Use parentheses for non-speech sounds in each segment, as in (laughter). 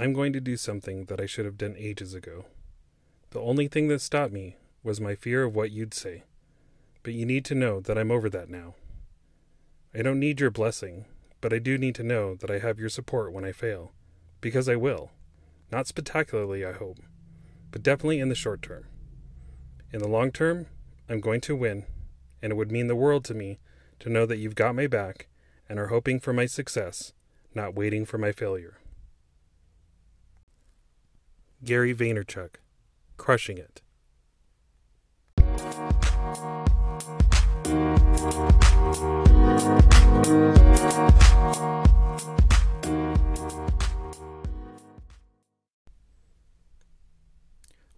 I'm going to do something that I should have done ages ago. The only thing that stopped me was my fear of what you'd say. But you need to know that I'm over that now. I don't need your blessing, but I do need to know that I have your support when I fail. Because I will. Not spectacularly, I hope, but definitely in the short term. In the long term, I'm going to win, and it would mean the world to me to know that you've got my back and are hoping for my success, not waiting for my failure. Gary Vaynerchuk, Crushing It.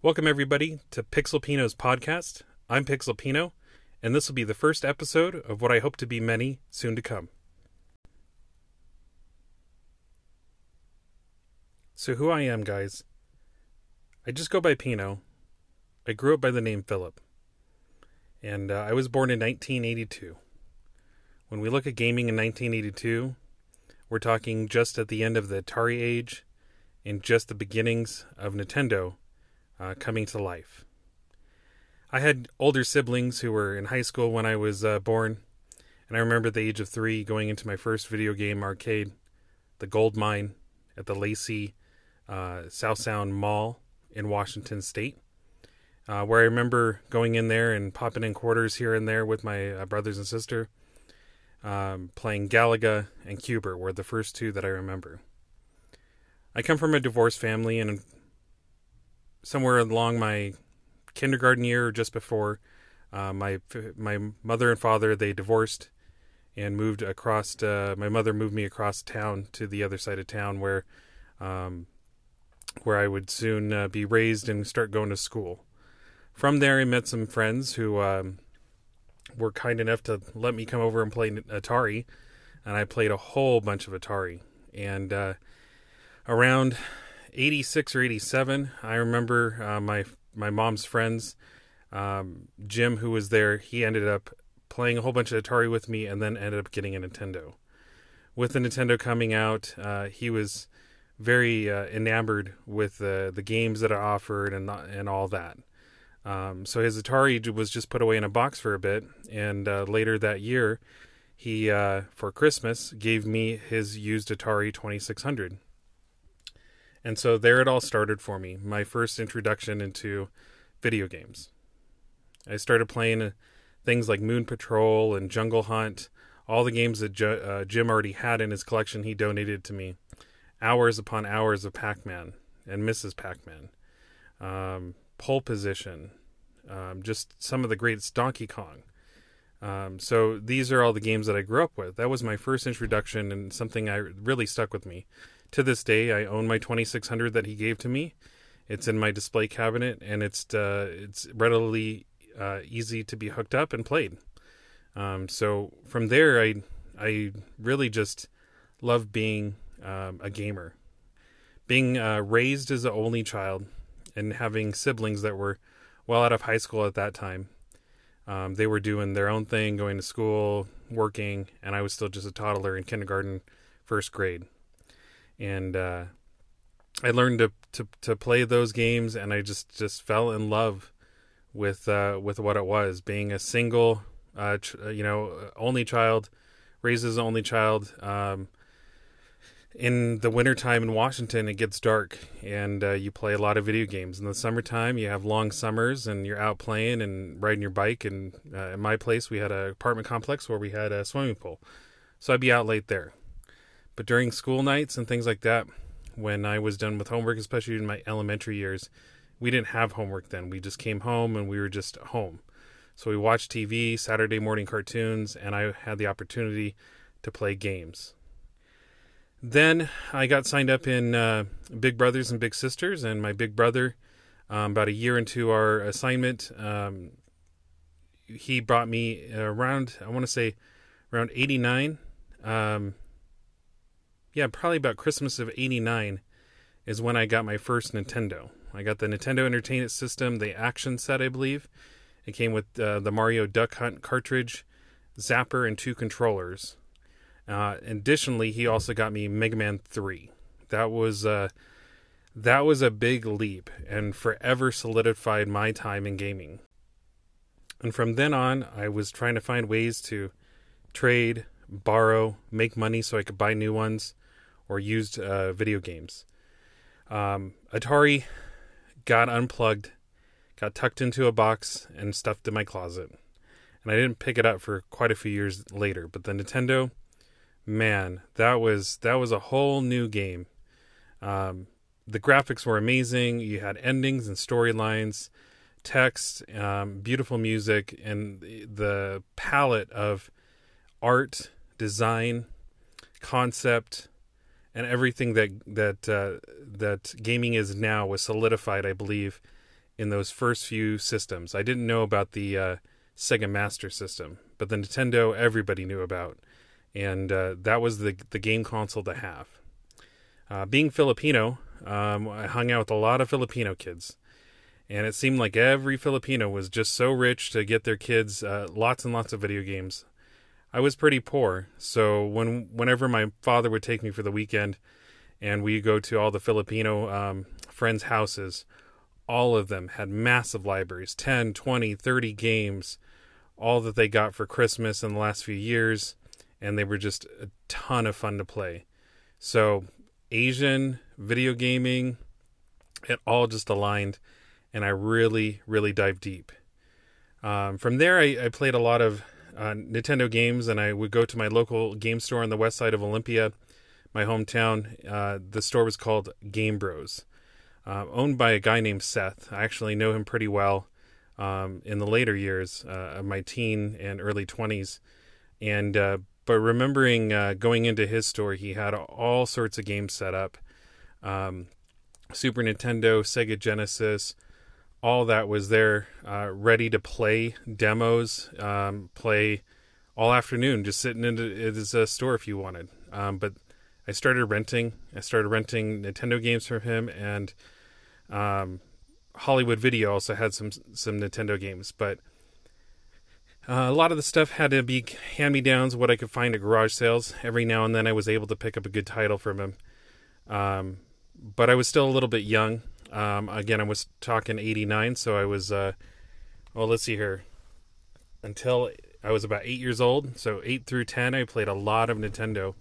Welcome, everybody, to Pixel Pino's podcast. I'm Pixel Pino, and this will be the first episode of what I hope to be many soon to come. So, who I am, guys. I just go by Pino. I grew up by the name Philip. And uh, I was born in 1982. When we look at gaming in 1982, we're talking just at the end of the Atari age and just the beginnings of Nintendo uh, coming to life. I had older siblings who were in high school when I was uh, born, and I remember at the age of three going into my first video game arcade, the Gold Mine at the Lacey uh, South Sound Mall in Washington State, uh, where I remember going in there and popping in quarters here and there with my uh, brothers and sister, um, playing Galaga and Q*bert were the first two that I remember. I come from a divorced family, and somewhere along my kindergarten year or just before, uh, my my mother and father they divorced and moved across. Uh, my mother moved me across town to the other side of town where um, where I would soon uh, be raised and start going to school. From there, I met some friends who um, were kind enough to let me come over and play Atari, and I played a whole bunch of Atari. And uh, around 86 or 87, I remember uh, my my mom's friends, um, Jim, who was there, he ended up playing a whole bunch of Atari with me, and then ended up getting a Nintendo. With the Nintendo coming out, uh, he was very uh, enamored with the the games that are offered and and all that. Um, so his Atari was just put away in a box for a bit, and uh, later that year, he uh, for Christmas gave me his used Atari 2600. And so there it all started for me. My first introduction into video games. I started playing uh, things like Moon Patrol and Jungle Hunt, all the games that uh, Jim already had in his collection. He donated to me hours upon hours of Pac Man and Mrs. Pac Man, um, Pole Position, um, just some of the greats, Donkey Kong. Um, so these are all the games that I grew up with. That was my first introduction and something I really stuck with me. To this day, I own my 2600 that he gave to me. It's in my display cabinet, and it's uh, it's readily uh, easy to be hooked up and played. Um, so from there, I I really just love being um, a gamer. Being uh, raised as the only child and having siblings that were well out of high school at that time. Um, they were doing their own thing, going to school, working, and I was still just a toddler in kindergarten, first grade. And uh, I learned to, to to play those games, and I just just fell in love with uh, with what it was being a single, uh, ch- you know, only child, raises only child. Um, in the wintertime in Washington, it gets dark and uh, you play a lot of video games. In the summertime, you have long summers and you're out playing and riding your bike. And uh, in my place, we had an apartment complex where we had a swimming pool. So I'd be out late there. But during school nights and things like that, when I was done with homework, especially in my elementary years, we didn't have homework then. We just came home and we were just home. So we watched TV, Saturday morning cartoons, and I had the opportunity to play games. Then I got signed up in uh, Big Brothers and Big Sisters, and my big brother, um, about a year into our assignment, um, he brought me around, I want to say around 89. Um, yeah, probably about Christmas of 89 is when I got my first Nintendo. I got the Nintendo Entertainment System, the action set, I believe. It came with uh, the Mario Duck Hunt cartridge, Zapper, and two controllers. Uh, additionally, he also got me Mega Man 3. That was uh, that was a big leap and forever solidified my time in gaming. And from then on, I was trying to find ways to trade, borrow, make money so I could buy new ones or used uh, video games. Um, Atari got unplugged, got tucked into a box, and stuffed in my closet. And I didn't pick it up for quite a few years later. But the Nintendo, man, that was that was a whole new game. Um, the graphics were amazing. You had endings and storylines, text, um, beautiful music, and the palette of art, design, concept, and everything that that uh, that gaming is now was solidified, I believe, in those first few systems. I didn't know about the uh, Sega Master System, but the Nintendo everybody knew about, and uh, that was the the game console to have. Uh, being Filipino, um, I hung out with a lot of Filipino kids, and it seemed like every Filipino was just so rich to get their kids uh, lots and lots of video games. I was pretty poor, so when whenever my father would take me for the weekend, and we go to all the Filipino um, friends' houses, all of them had massive libraries 10, 20, 30 games, all that they got for Christmas in the last few years, and they were just a ton of fun to play. So, Asian video gaming, it all just aligned, and I really, really dived deep. Um, from there, I, I, played a lot of uh, Nintendo games, and I would go to my local game store on the west side of Olympia, my hometown. Uh, the store was called Game Bros, uh, owned by a guy named Seth. I actually know him pretty well um, in the later years uh, of my teen and early 20s. And uh, but remembering uh, going into his store, he had all sorts of games set up. Um, Super Nintendo, Sega Genesis, all that was there, uh, ready to play demos, um, play all afternoon, just sitting in his uh, store if you wanted. Um, but I started renting. I started renting Nintendo games from him, and um, Hollywood Video also had some some Nintendo games. But uh, a lot of the stuff had to be hand me downs, what I could find at garage sales. Every now and then, I was able to pick up a good title from him. Um, but I was still a little bit young. Um, again, I was talking 89, so I was, uh, well, let's see here. Until I was about eight years old, so eight through 10, I played a lot of Nintendo.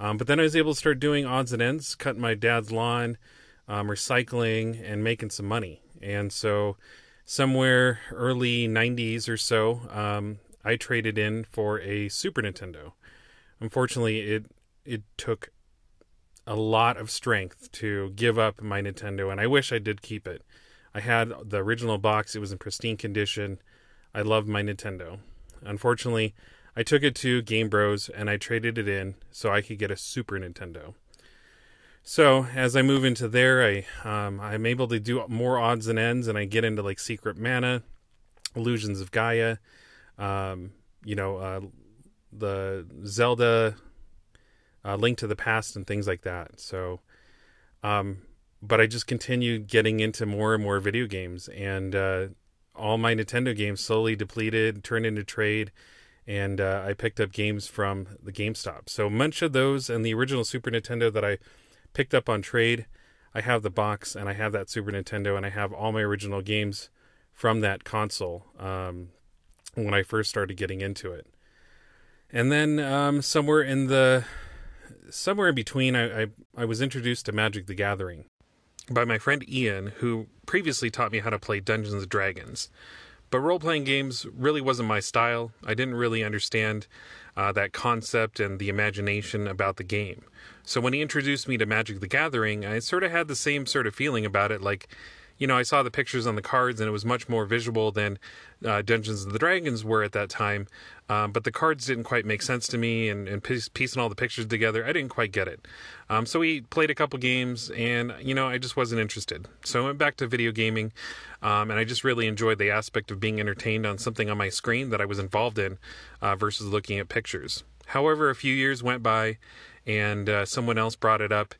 Um, but then I was able to start doing odds and ends, cutting my dad's lawn, um, recycling, and making some money. And so, somewhere early 90s or so, um, I traded in for a Super Nintendo. Unfortunately, it it took a lot of strength to give up my Nintendo, and I wish I did keep it. I had the original box, it was in pristine condition. I loved my Nintendo. Unfortunately, I took it to Game Bros and I traded it in so I could get a Super Nintendo. So as I move into there, I um, I'm able to do more odds and ends, and I get into like Secret Mana, Illusions of Gaia, um, you know, uh, the Zelda uh, Link to the Past and things like that. So, um, but I just continued getting into more and more video games, and uh, all my Nintendo games slowly depleted, turned into trade, and uh, I picked up games from the GameStop. So much of those and the original Super Nintendo that I picked up on trade, I have the box and I have that Super Nintendo, and I have all my original games from that console um, when I first started getting into it. And then um, somewhere in the somewhere in between, I, I, I was introduced to Magic the Gathering by my friend Ian, who previously taught me how to play Dungeons and Dragons. But role playing games really wasn't my style. I didn't really understand uh, that concept and the imagination about the game. So when he introduced me to Magic the Gathering, I sort of had the same sort of feeling about it. Like, you know, I saw the pictures on the cards and it was much more visual than uh, Dungeons and the Dragons were at that time. Um, but the cards didn't quite make sense to me, and, and piece, piecing all the pictures together, I didn't quite get it. Um, so we played a couple games, and you know, I just wasn't interested. So I went back to video gaming, um, and I just really enjoyed the aspect of being entertained on something on my screen that I was involved in uh, versus looking at pictures. However, a few years went by, and uh, someone else brought it up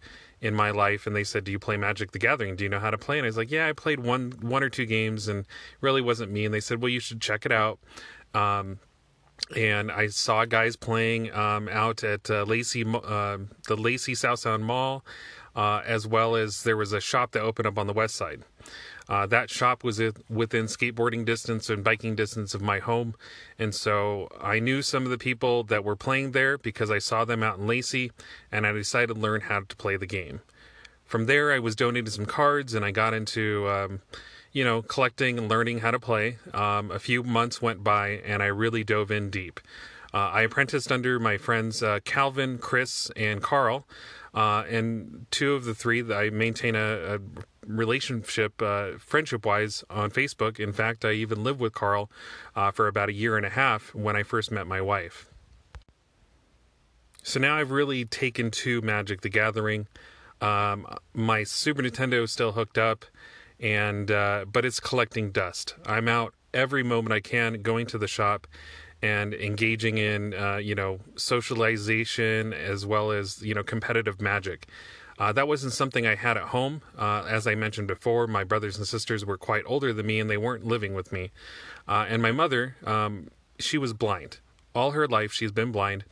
in my life and they said do you play magic the gathering? Do you know how to play? And i was like yeah i played one one or two games and really wasn't me. And they said well you should check it out. Um, and I saw guys playing um, out at uh, Lacey, uh, the Lacey South Sound Mall, uh, as well as there was a shop that opened up on the west side. Uh, that shop was within skateboarding distance and biking distance of my home, and so I knew some of the people that were playing there because I saw them out in Lacey, and I decided to learn how to play the game. From there, I was donated some cards, and I got into um, you know, collecting and learning how to play. Um, a few months went by, and I really dove in deep. Uh, I apprenticed under my friends uh, Calvin, Chris, and Carl, uh, and two of the three that I maintain a, a relationship, uh, friendship wise, on Facebook. In fact, I even lived with Carl uh, for about a year and a half when I first met my wife. So now I've really taken to Magic the Gathering. Um, my Super Nintendo is still hooked up and uh, but it's collecting dust. I'm out every moment I can, going to the shop and engaging in uh, you know socialization as well as you know competitive magic. Uh, that wasn't something I had at home. Uh, as I mentioned before, my brothers and sisters were quite older than me and they weren't living with me. Uh, and my mother, um, she was blind. All her life, she's been blind.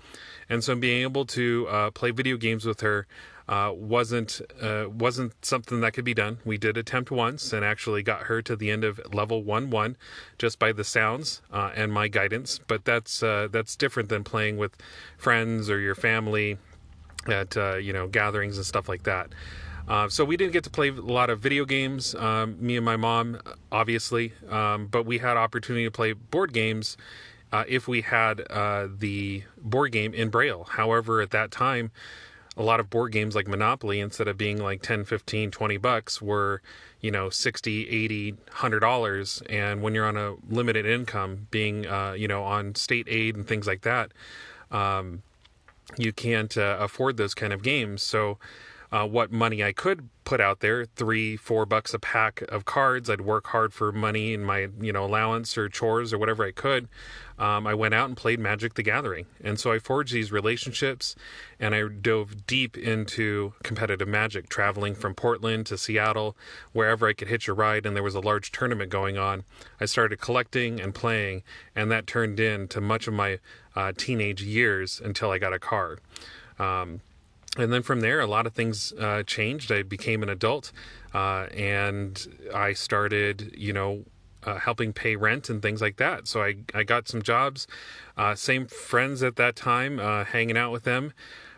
And so being able to uh, play video games with her uh, wasn't uh, wasn't something that could be done. We did attempt once and actually got her to the end of level one one just by the sounds uh, and my guidance. But that's uh, that's different than playing with friends or your family at uh, you know gatherings and stuff like that. Uh, so we didn't get to play a lot of video games, um, me and my mom, obviously, um, but we had opportunity to play board games if we had the board game in Braille. However, at that time, a lot of board games like Monopoly, instead of being like 10, 15, 20 bucks, were, you know, 60, 80, 100 dollars. And when you're on a limited income, being, uh, you know, on state aid and things like that, um, you can't uh, afford those kind of games. So, uh, what money I could put out there three, four bucks a pack of cards. I'd work hard for money in my you know allowance or chores or whatever I could. Um, I went out and played Magic the Gathering, and so I forged these relationships, and I dove deep into competitive Magic, traveling from Portland to Seattle, wherever I could hitch a ride, and there was a large tournament going on. I started collecting and playing, and that turned into much of my uh, teenage years until I got a car. Um, and then from there, a lot of things uh, changed. I became an adult, uh, and I started, you know, uh, helping pay rent and things like that. So I I got some jobs. Uh, same friends at that time, uh, hanging out with them.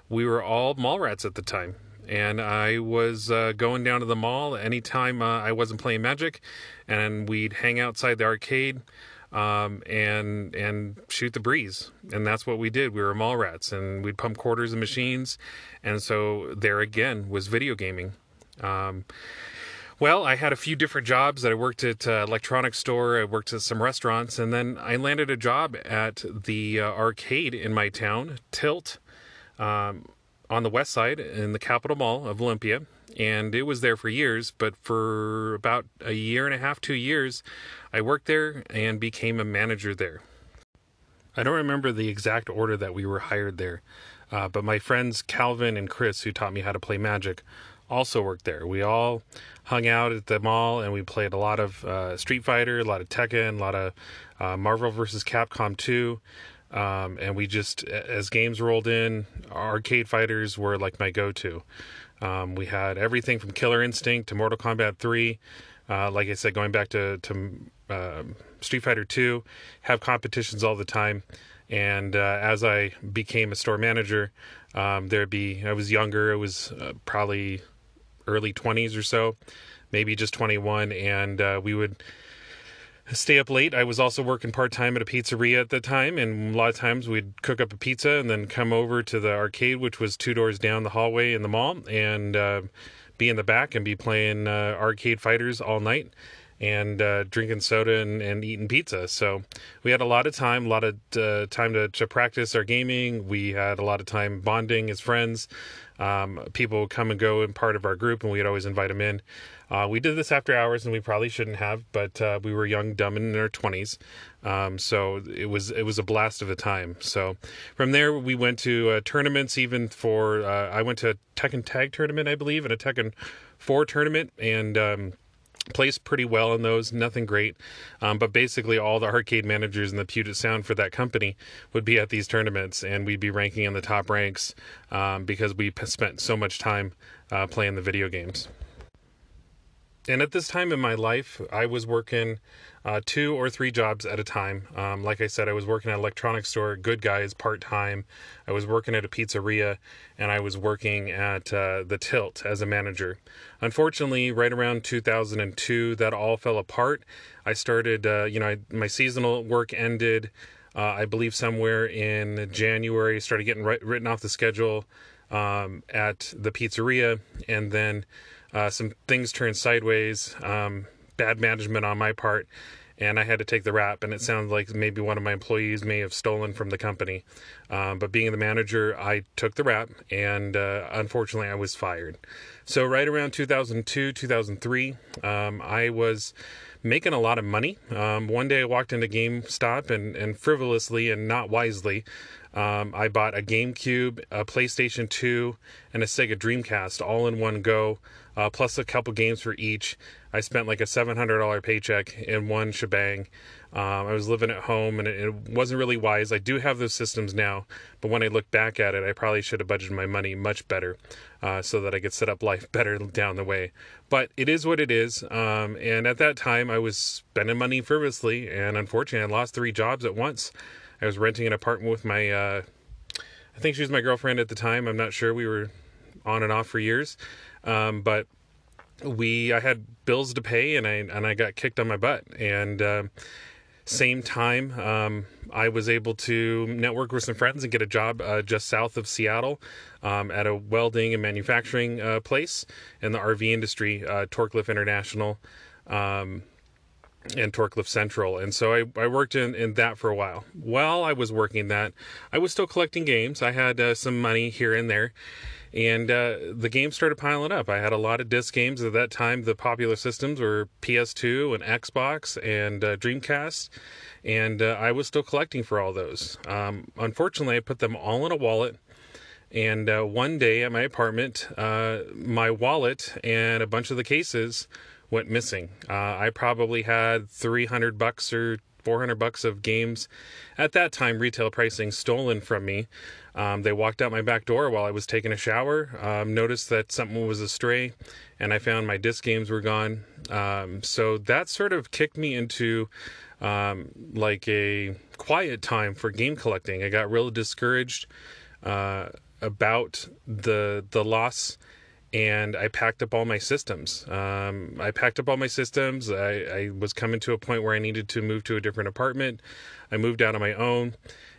We were all mall rats at the time, and I was uh, going down to the mall anytime I wasn't playing Magic, and we'd hang outside the arcade um, and and shoot the breeze. And that's what we did. We were mall rats, and we'd pump quarters in machines. And so there again was video gaming. Um, well, I had a few different jobs. That I worked at uh, electronics store. I worked at some restaurants, and then I landed a job at the uh, arcade in my town, Tilt, um, on the west side in the Capital Mall of Olympia and it was there for years. But for about a year and a half, two years, I worked there and became a manager there. I don't remember the exact order that we were hired there, uh, but my friends Calvin and Chris, who taught me how to play Magic, also worked there. We all hung out at the mall and we played a lot of uh, Street Fighter, a lot of Tekken, a lot of uh, Marvel vs. Capcom 2. Um, and we just, as games rolled in, arcade fighters were like my go to. Um, we had everything from Killer Instinct to Mortal Kombat 3. Uh, like I said, going back to, to uh, Street Fighter 2, have competitions all the time. And uh, as I became a store manager, um, there'd be, I was younger, it was uh, probably early 20s or so, maybe just 21. And uh, we would stay up late. I was also working part time at a pizzeria at the time, and a lot of times we'd cook up a pizza and then come over to the arcade, which was two doors down the hallway in the mall, and uh, be in the back and be playing uh, arcade fighters all night and uh, drinking soda and, and, eating pizza. So we had a lot of time, a lot of uh, time to, to practice our gaming. We had a lot of time bonding as friends. Um, people would come and go in part of our group, and we'd always invite them in. Uh, we did this after hours, and we probably shouldn't have, but uh, we were young, dumb, and in our twenties. Um, so it was it was a blast of a time. So from there, we went to uh, tournaments. Even for uh, I went to a Tekken Tag tournament, I believe, and a Tekken Four tournament, and um, placed pretty well in those, nothing great. Um, but basically, all the arcade managers in the Puget Sound for that company would be at these tournaments, and we'd be ranking in the top ranks um, because we spent so much time uh, playing the video games. And at this time in my life, I was working uh, two or three jobs at a time. Um, like I said, I was working at an electronics store, Good Guys, part time. I was working at a pizzeria, and I was working at uh, the Tilt as a manager. Unfortunately, right around 2002, that all fell apart. I started, uh, you know, I, my seasonal work ended. Uh, I believe somewhere in January, started getting written off the schedule um, at the pizzeria, and then uh, some things turned sideways. Um, bad management on my part, and I had to take the rap. And it sounds like maybe one of my employees may have stolen from the company. Um, but being the manager, I took the rap, and uh, unfortunately, I was fired. So, right around 2002, 2003, um, I was making a lot of money. Um, one day I walked into GameStop and, and frivolously and not wisely, um, I bought a GameCube, a PlayStation 2, and a Sega Dreamcast all in one go, uh, plus a couple games for each. I spent like a $700 paycheck in one shebang. Um, I was living at home and it, it, wasn't really wise. I do have those systems now, but when I look back at it, I probably should have budgeted my money much better uh, so that I could set up life (laughs) better down the way. But it is what it is. Um, and at that time, I was spending money frivolously, and unfortunately, I lost three jobs at once. I was renting an apartment with my, uh, I think she was my girlfriend at the time. I'm not sure. We were on and off for years, um, but we I had bills to pay, and I and I got kicked on my butt. And uh, same time, um, I was able to network with some friends and get a job uh, just south of Seattle um, at a welding and manufacturing uh, place in the RV industry, uh, International. Um, and Torcliffe Central. And so I, I worked in, in that for a while. While I was working that, I was still collecting games. I had uh, some money here and there. And uh, the games started piling up. I had a lot of disc games at that time. The popular systems were PS2 and Xbox and uh, Dreamcast. And uh, I was still collecting for all those. Um, unfortunately, I put them all in a wallet. And uh, one day at my apartment, uh, my wallet and a bunch of the cases went missing. Uh, I probably had 300 bucks or 400 bucks of games at that time retail pricing stolen from me. Um, they walked out my back door while I was taking a shower, um, noticed that something was astray, and I found my disc games were gone. Um, so that sort of kicked me into um, like a quiet time for game collecting. I got real discouraged uh, about the the loss and I packed up all my systems. Um, I packed up all my systems. I, I, was coming to a point where I needed to move to a different apartment. I moved out on my own,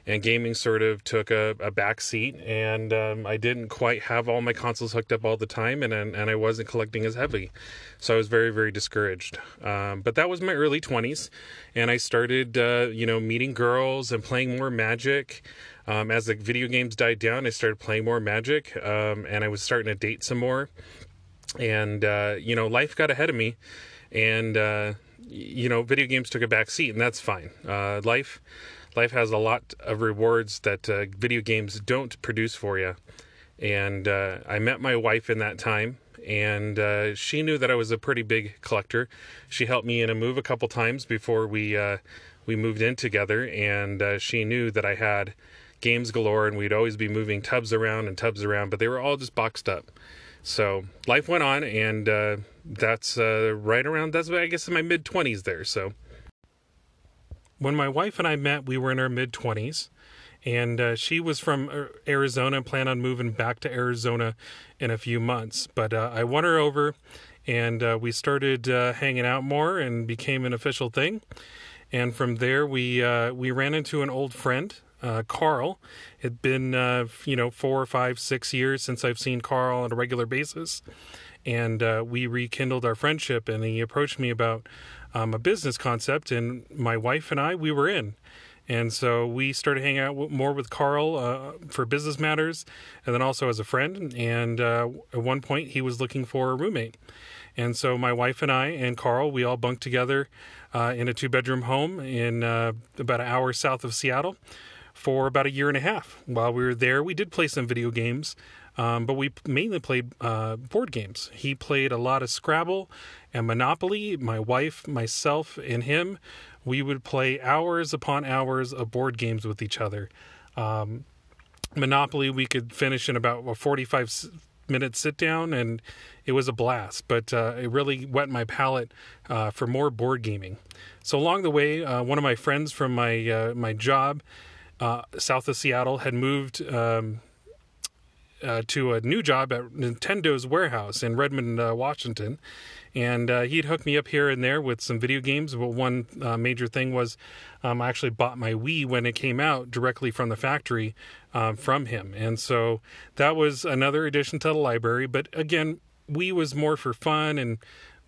and gaming sort of took a, a back seat. And um, I didn't quite have all my consoles hooked up all the time, and and, I wasn't collecting as heavy, so I was very very discouraged. Um, but that was my early twenties, and I started uh, you know meeting girls and playing more Magic. Um, as the video games died down, I started playing more Magic, um, and I was starting to date some more. And uh, you know, life got ahead of me, and uh, you know, video games took a back seat, and that's fine. Uh, life, life has a lot of rewards that uh, video games don't produce for you. And uh, I met my wife in that time, and uh, she knew that I was a pretty big collector. She helped me in a move a couple times before we we moved in together, and she knew that I had games galore, and we'd always be moving tubs around and tubs around, but they were all just boxed up. So life went on, and uh, that's uh, right around that's I guess in my mid twenties there. So when my wife and I met, we were in our mid twenties, and uh, she was from uh, Arizona, and planned on moving back to Arizona in a few months. But uh, I won her over, and uh, we started hanging out more, and became an official thing. And from there, we we ran into an old friend uh, Carl. It'd been, uh, you know, four or five, six years since I've seen Carl on a regular basis. And uh, we rekindled our friendship, and he approached me about um, a business concept, and my wife and I, we were in. And so we started hanging out more with Carl uh, for business matters, and then also as a friend. And uh, at one point, he was looking for a roommate. And so my wife and I and Carl, we all bunked together uh, in a two bedroom home in uh, about an hour south of Seattle for about a year and a half. While we were there, we did play some video games. um, but we mainly played uh, board games. He played a lot of Scrabble and Monopoly. My wife, myself, and him, we would play hours upon hours of board games with each other. Um, Monopoly, we could finish in about a 45 minute sit down, and it was a blast. But uh, it really wet my palate uh, for more board gaming. So along the way, uh, one of my friends from my uh, my job uh, south of Seattle had moved. Um, uh, to a new job at Nintendo's warehouse in Redmond, Washington, and uh, he'd hook me up here and there with some video games. But one uh, major thing was um, I actually bought my Wii when it came out directly from the factory um, from him, and so that was another addition to the library. But again, Wii was more for fun, and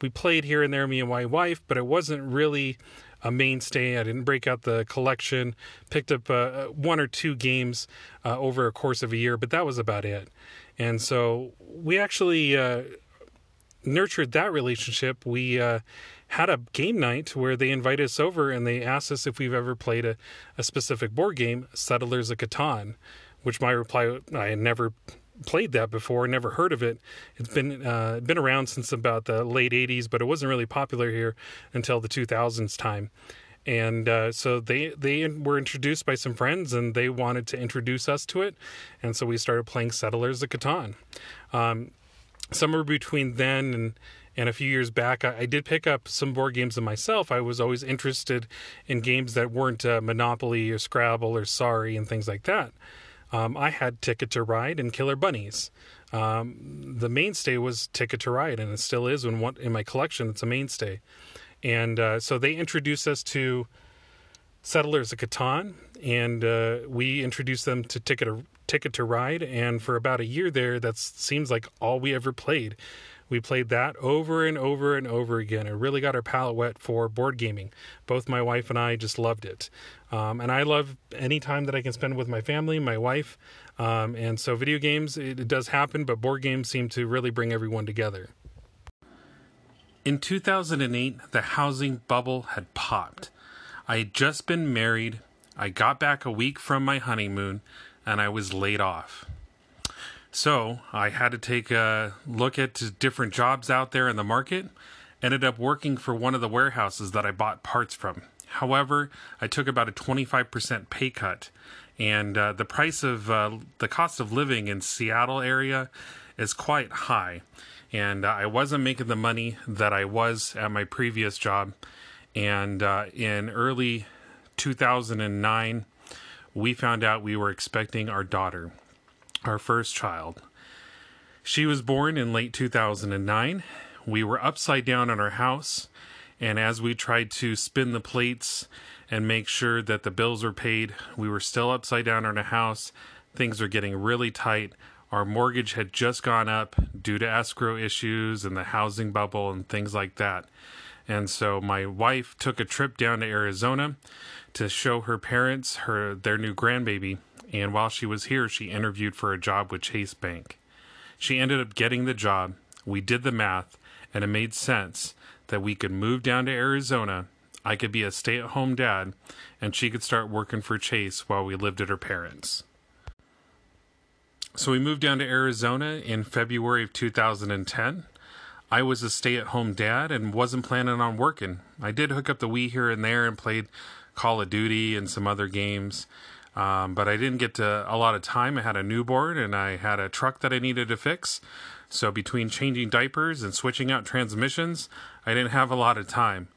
we played here and there, me and my wife, but it wasn't really a mainstay. I didn't break out the collection. Picked up uh, one or two games uh, over a course of a year, but that was about it. And so we actually uh, nurtured that relationship, we uh, had a game night where they invited us over and they asked us if we've ever played a, a specific board game, Settlers of Catan, which my reply, I had never played that before, never heard of it. It's been uh, been around since about the late '80s, but it wasn't really popular here until the 2000s time. And uh, so they they were introduced by some friends, and they wanted to introduce us to it, and so we started playing Settlers of Catan. Um, somewhere between then and and a few years back, I, I, did pick up some board games of myself. I was always interested in games that weren't uh, Monopoly or Scrabble or Sorry and things like that. Um, I had Ticket to Ride and Killer Bunnies. Um, the mainstay was Ticket to Ride, and it still is in, one, in my collection. It's a mainstay. And uh, so they introduced us to Settlers of Catan, and uh, we introduced them to Ticket Ticket to Ride, and for about a year there, that seems like all we ever played. We played that over and over and over again. It really got our palate wet for board gaming. Both my wife and I just loved it. Um, and I love any time that I can spend with my family, my wife. Um, and so, video games, it, it does happen, but board games seem to really bring everyone together. In 2008, the housing bubble had popped. I had just been married. I got back a week from my honeymoon and I was laid off. So I had to take a look at different jobs out there in the market. Ended up working for one of the warehouses that I bought parts from. However, I took about a 25% pay cut, and uh, the price of uh, the cost of living in Seattle area is quite high, and uh, I wasn't making the money that I was at my previous job. And uh, in early 2009, we found out we were expecting our daughter, our first child. She was born in late 2009. We were upside down in our house, and as we tried to spin the plates and make sure that the bills were paid, we were still upside down in our house. Things were getting really tight. Our mortgage had just gone up due to escrow issues and the housing bubble and things like that. And so my wife took a trip down to Arizona to show her parents her their new grandbaby. And while she was here, she interviewed for a job with Chase Bank. She ended up getting the job. We did the math, and it made sense that we could move down to Arizona. I could be a stay at home dad, and she could start working for Chase while we lived at her parents'. So we moved down to Arizona in February of 2010. I was a stay at home dad and wasn't planning on working. I did hook up the Wii here and there and played Call of Duty and some other games. Um, but I didn't get to a lot of time. I had a newborn and I had a truck that I needed to fix. So between changing diapers and switching out transmissions, I didn't have a lot of time.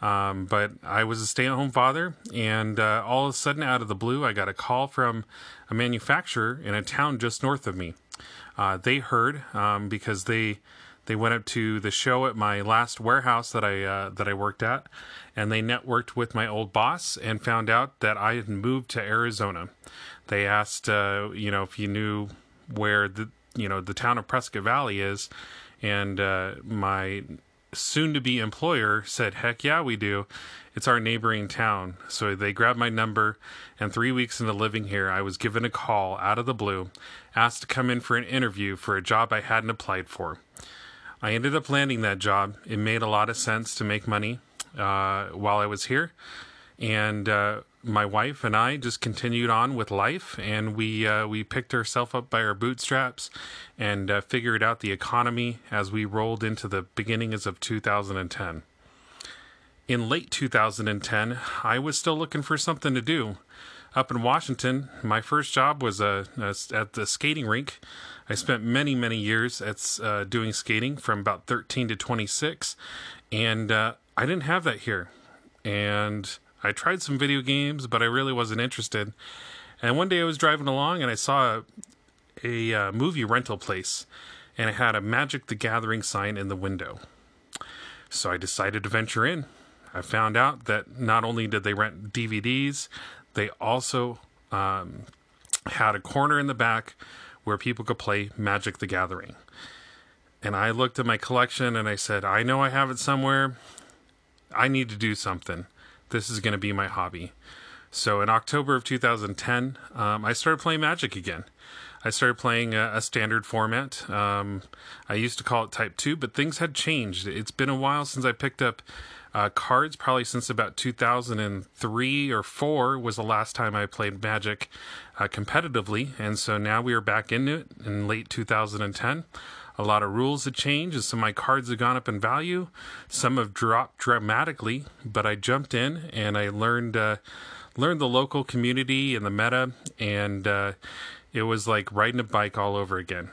Um, but I was a stay at home father, and uh, all of a sudden, out of the blue, I got a call from a manufacturer in a town just north of me. Uh, they heard um, because they they went up to the show at my last warehouse that I uh, that I worked at, and they networked with my old boss and found out that I had moved to Arizona. They asked, uh, you know, if you knew where the you know the town of Prescott Valley is, and uh, my soon-to-be employer said, "Heck yeah, we do." It's our neighboring town. So they grabbed my number, and three weeks into living here, I was given a call out of the blue, asked to come in for an interview for a job I hadn't applied for. I ended up landing that job. It made a lot of sense to make money uh, while I was here. And uh, my wife and I just continued on with life, and we uh, we picked ourselves up by our bootstraps and uh, figured out the economy as we rolled into the beginnings of 2010. In late 2010, I was still looking for something to do. Up in Washington, my first job was uh, at the skating rink. I spent many, many years at uh, doing skating from about 13 to 26, and uh, I didn't have that here. And I tried some video games, but I really wasn't interested. And one day I was driving along and I saw a, a uh, movie rental place, and it had a Magic the Gathering sign in the window. So I decided to venture in. I found out that not only did they rent DVDs, they also um, had a corner in the back where people could play Magic the Gathering. And I looked at my collection and I said, I know I have it somewhere. I need to do something. This is going to be my hobby. So in October of 2010, um, I started playing Magic again. I started playing a, a standard format. Um, I used to call it Type 2, but things had changed. It's been a while since I picked up uh, cards, probably since about 2003 or 4 was the last time I played Magic uh, competitively. And so now we are back into it in late 2010. A lot of rules have changed, and of my cards have gone up in value. Some have dropped dramatically, but I jumped in and I learned uh, learned the local community and the meta, and uh, it was like riding a bike all over again.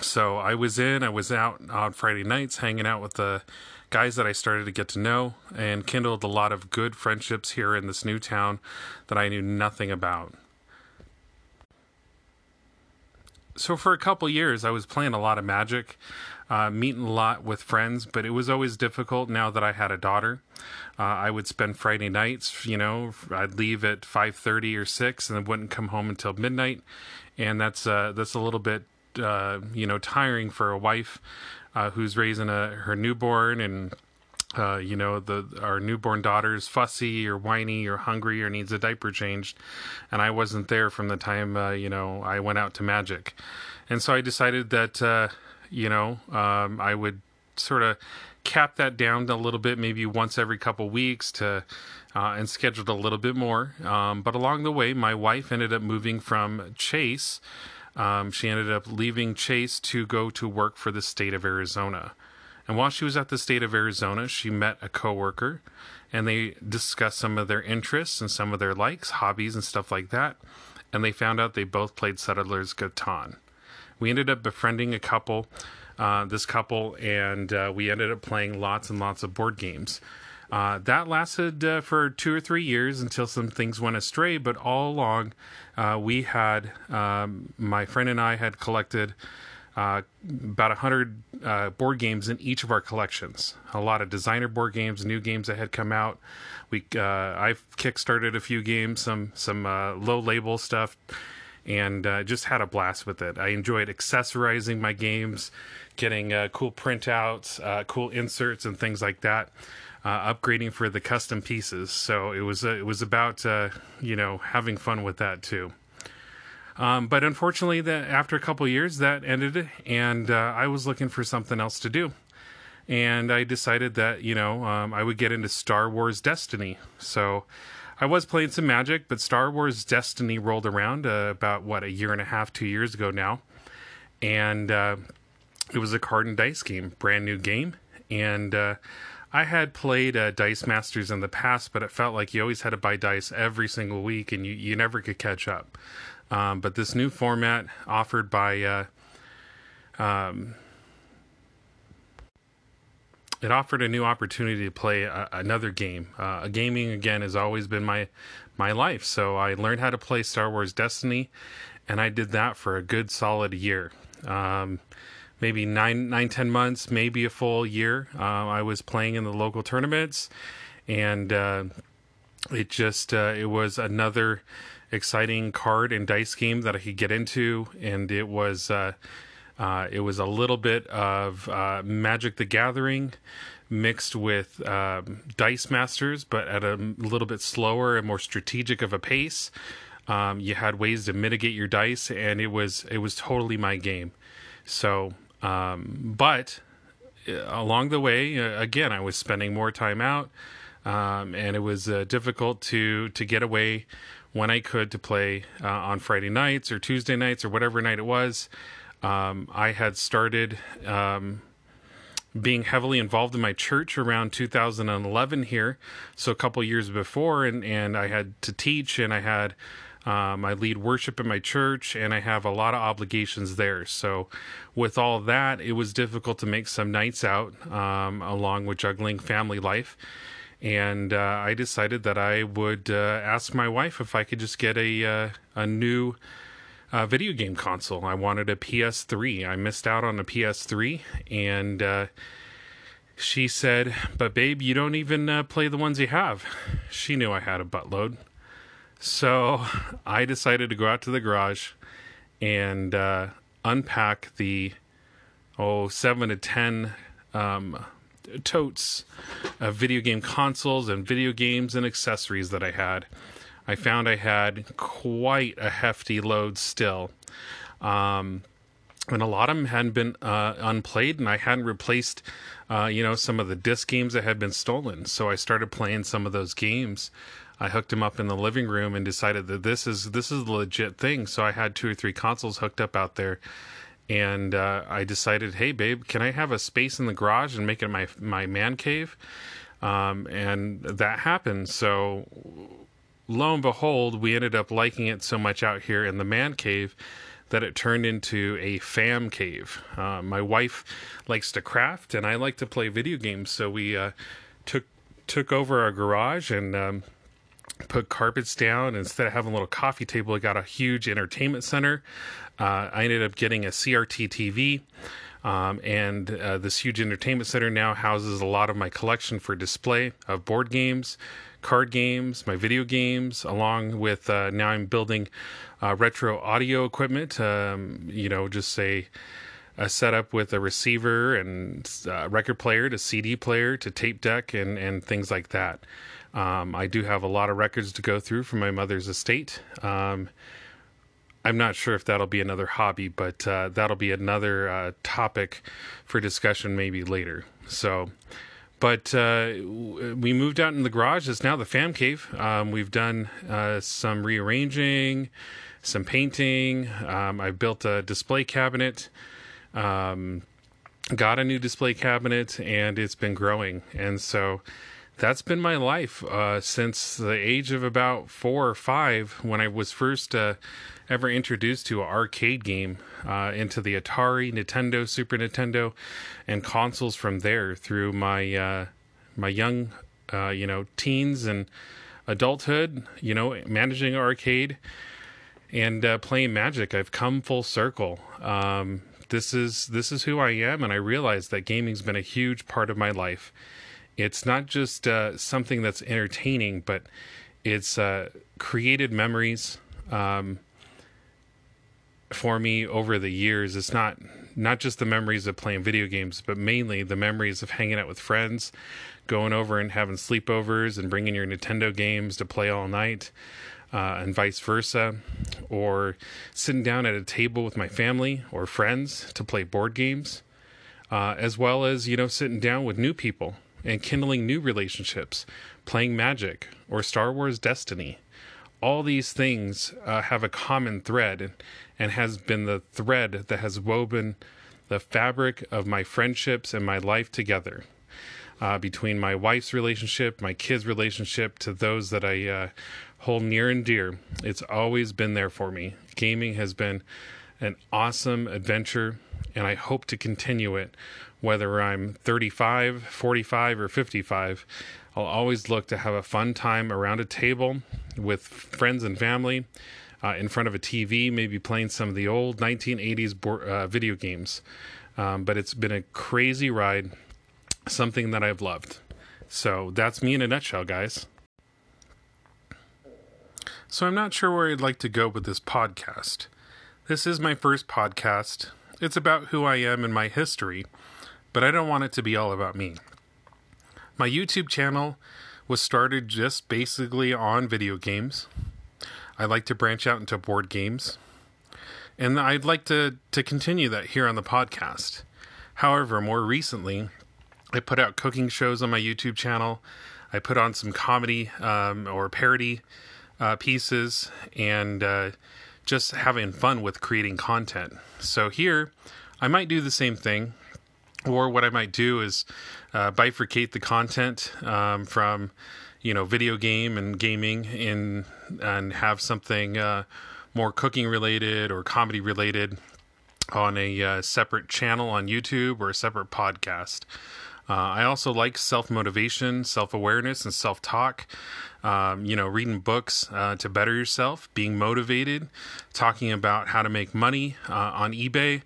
So I was in, I was out on Friday nights hanging out with the guys that I started to get to know and kindled a lot of good friendships here in this new town that I knew nothing about. So for a couple years, I was playing a lot of Magic, uh, meeting a lot with friends, but it was always difficult now that I had a daughter. Uh, I would spend Friday nights, you know, I'd leave at five thirty or six, and then wouldn't come home until midnight, and that's uh, that's a little bit, uh, you know, tiring for a wife uh, who's raising a, her newborn and uh, you know the our newborn daughter's fussy or whiny or hungry or needs a diaper changed. And i wasn't there from the time uh, you know i went out to magic. And so i decided that uh, you know um, i would sort of cap that down a little bit maybe once every couple weeks to uh, and scheduled a little bit more. Um, but along the way my wife ended up moving from chase um, she ended up leaving Chase to go to work for the state of Arizona. And while she was at the state of Arizona, she met a coworker and they discussed some of their interests and some of their likes, hobbies, and stuff like that. And they found out they both played Settlers Catan. We ended up befriending a couple, uh, this couple, and uh, we ended up playing lots and lots of board games. Uh, that lasted uh, for two or three years until some things went astray, but all along, uh, we had, um, my friend and I had collected uh, about 100 uh, board games in each of our collections. A lot of designer board games, new games that had come out. We, uh, I've kickstarted a few games, some, some low label stuff, and just had a blast with it. I enjoyed accessorizing my games, getting cool printouts, cool inserts, and things like that uh, upgrading for the custom pieces. So it was uh, it was about uh, you know having fun with that too. Um, but unfortunately, that after a couple years, that ended, and uh, I was looking for something else to do. And I decided that you know um, I would get into Star Wars Destiny. So I was playing some Magic, but Star Wars Destiny rolled around uh, about what a year and a half, two years ago now, and uh, it was a card and dice game, brand new game, and I had played uh, Dice Masters in the past, but it felt like you always had to buy dice every single week, and you, you never could catch up. Um, but this new format offered by uh, um, it offered a new opportunity to play a, another game. Uh, gaming again has always been my my life, so I learned how to play Star Wars Destiny, and I did that for a good solid year. Um, maybe nine, nine, ten months, maybe a full year. Uh, I was playing in the local tournaments, and uh, it just uh, it was another exciting card and dice game that I could get into, and it was uh, uh, it was a little bit of Magic the Gathering mixed with um, Dice Masters, but at a little bit slower and more strategic of a pace. Um, you had ways to mitigate your dice, and it was it was totally my game. So um, but uh, along the way, uh, again, I was spending more time out. um, and it was uh, difficult to to get away when I could to play uh, on Friday nights or Tuesday nights or whatever night it was. Um, I had started um, being heavily involved in my church around 2011 here, so a couple years before, and and I had to teach and I had. Um, I lead worship in my church and I have a lot of obligations there. So, with all that, it was difficult to make some nights out um, along with juggling family life and uh, I decided that I would uh, ask my wife if I could just get a uh, a new uh, video game console. I wanted a PS3. I missed out on a PS3, and uh, she said, "But babe, you don't even uh, play the ones you have." She knew I had a buttload, so I decided to go out to the garage and unpack the oh seven to ten. Um, totes of video game consoles and video games and accessories that I had. I found I had quite a hefty load still. Um, and a lot of them hadn't been uh, unplayed, and I hadn't replaced, uh, you know, some of the disc games that had been stolen. So I started playing some of those games. I hooked them up in the living room and decided that this is this is a legit thing. So I had two or three consoles hooked up out there, and uh, I decided, hey, babe, can I have a space in the garage and make it my my man cave? Um, and that happened. So lo and behold, we ended up liking it so much out here in the man cave that it turned into a fam cave. Uh, my wife likes to craft, and I like to play video games, so we uh, took took over our garage and. Um, put carpets down instead of having a little coffee table i got a huge entertainment center uh, I ended up getting a CRT TV. Um, and uh, this huge entertainment center now houses a lot of my collection for display of board games, card games, my video games, along with uh, now I'm building uh, retro audio equipment. Um, you know, just say a setup with a receiver and uh, record player to CD player to tape deck and, and things like that. Um, I do have a lot of records to go through from my mother's estate. Um, I'm not sure if that'll be another hobby, but uh, that'll be another uh, topic for discussion maybe later. So, but uh, we moved out in the garage. It's now the fam cave. Um, we've done uh, some rearranging, some painting. Um, I built a display cabinet. Um, got a new display cabinet, and it's been growing. And so that's been my life uh, since the age of about four or five when I was first uh, ever introduced to an arcade game uh, into the Atari, Nintendo, Super Nintendo, and consoles from there through my uh, my young, uh, you know, teens and adulthood. You know, managing arcade and uh, playing Magic. I've come full circle. Um, this is this is who I am, and I realize that gaming's been a huge part of my life. It's not just uh, something that's entertaining, but it's uh, created memories. Um, for me over the years it's not not just the memories of playing video games but mainly the memories of hanging out with friends going over and having sleepovers and bringing your nintendo games to play all night uh, and vice versa or sitting down at a table with my family or friends to play board games uh, as well as you know sitting down with new people and kindling new relationships playing magic or star wars destiny all these things uh, have a common thread and has been the thread that has woven the fabric of my friendships and my life together. Uh, between my wife's relationship, my kids' relationship, to those that I uh, hold near and dear, it's always been there for me. Gaming has been an awesome adventure, and I hope to continue it. Whether I'm 35, 45, or 55, I'll always look to have a fun time around a table with friends and family uh, in front of a TV, maybe playing some of the old 1980s bo- uh, video games. Um, but it's been a crazy ride, something that I've loved. So that's me in a nutshell, guys. So I'm not sure where I'd like to go with this podcast. This is my first podcast. It's about who I am and my history, but I don't want it to be all about me. My YouTube channel was started just basically on video games. I like to branch out into board games. And I'd like to, to continue that here on the podcast. However, more recently, I put out cooking shows on my YouTube channel. I put on some comedy um, or parody uh, pieces and uh, just having fun with creating content. So here, I might do the same thing, or what I might do is uh, bifurcate the content um, from you know video game and gaming in and have something uh, more cooking related or comedy related on a uh, separate channel on YouTube or a separate podcast. Uh, I also like self motivation, self awareness, and self talk. Um, you know, reading books uh, to better yourself, being motivated, talking about how to make money uh, on eBay.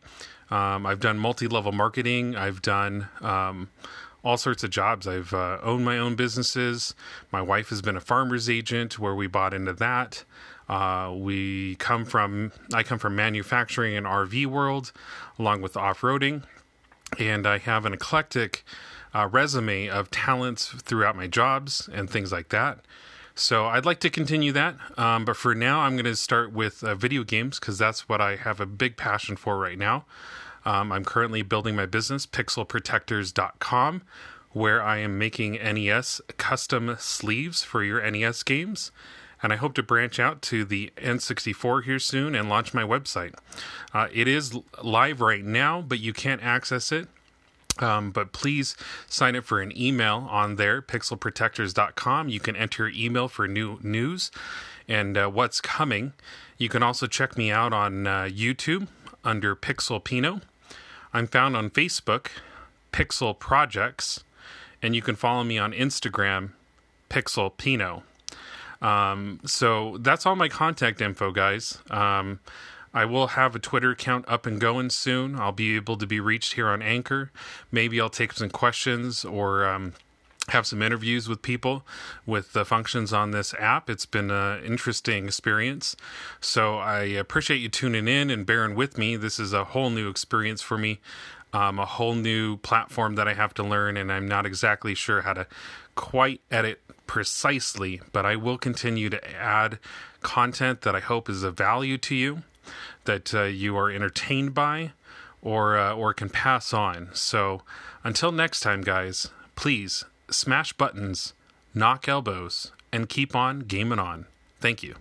Um, I've done multi level marketing. I've done um, all sorts of jobs. I've uh, owned my own businesses. My wife has been a farmer's agent where we bought into that. Uh, we come from, I come from manufacturing and RV world along with off roading. And I have an eclectic uh, resume of talents throughout my jobs and things like that. So I'd like to continue that. Um, but for now, I'm going to start with uh, video games because that's what I have a big passion for right now. Um, I'm currently building my business, pixelprotectors.com, where I am making NES custom sleeves for your NES games. And I hope to branch out to the N64 here soon and launch my website. Uh, it is live right now, but you can't access it um, but please sign up for an email on there, pixelprotectors.com. You can enter your email for new news and uh, what's coming. You can also check me out on uh, YouTube under Pixel Pino. I'm found on Facebook, Pixel Projects, and you can follow me on Instagram, Pixel Pino. Um, so that's all my contact info, guys. Um, I will have a Twitter account up and going soon. I'll be able to be reached here on Anchor. Maybe I'll take some questions or um, have some interviews with people with the functions on this app. It's been an interesting experience. So I appreciate you tuning in and bearing with me. This is a whole new experience for me. Um, a whole new platform that I have to learn, and I'm not exactly sure how to quite edit precisely, but I will continue to add content that I hope is of value to you that uh, you are entertained by or uh, or can pass on. So until next time, guys, please smash buttons, knock elbows, and keep on gaming on. Thank you.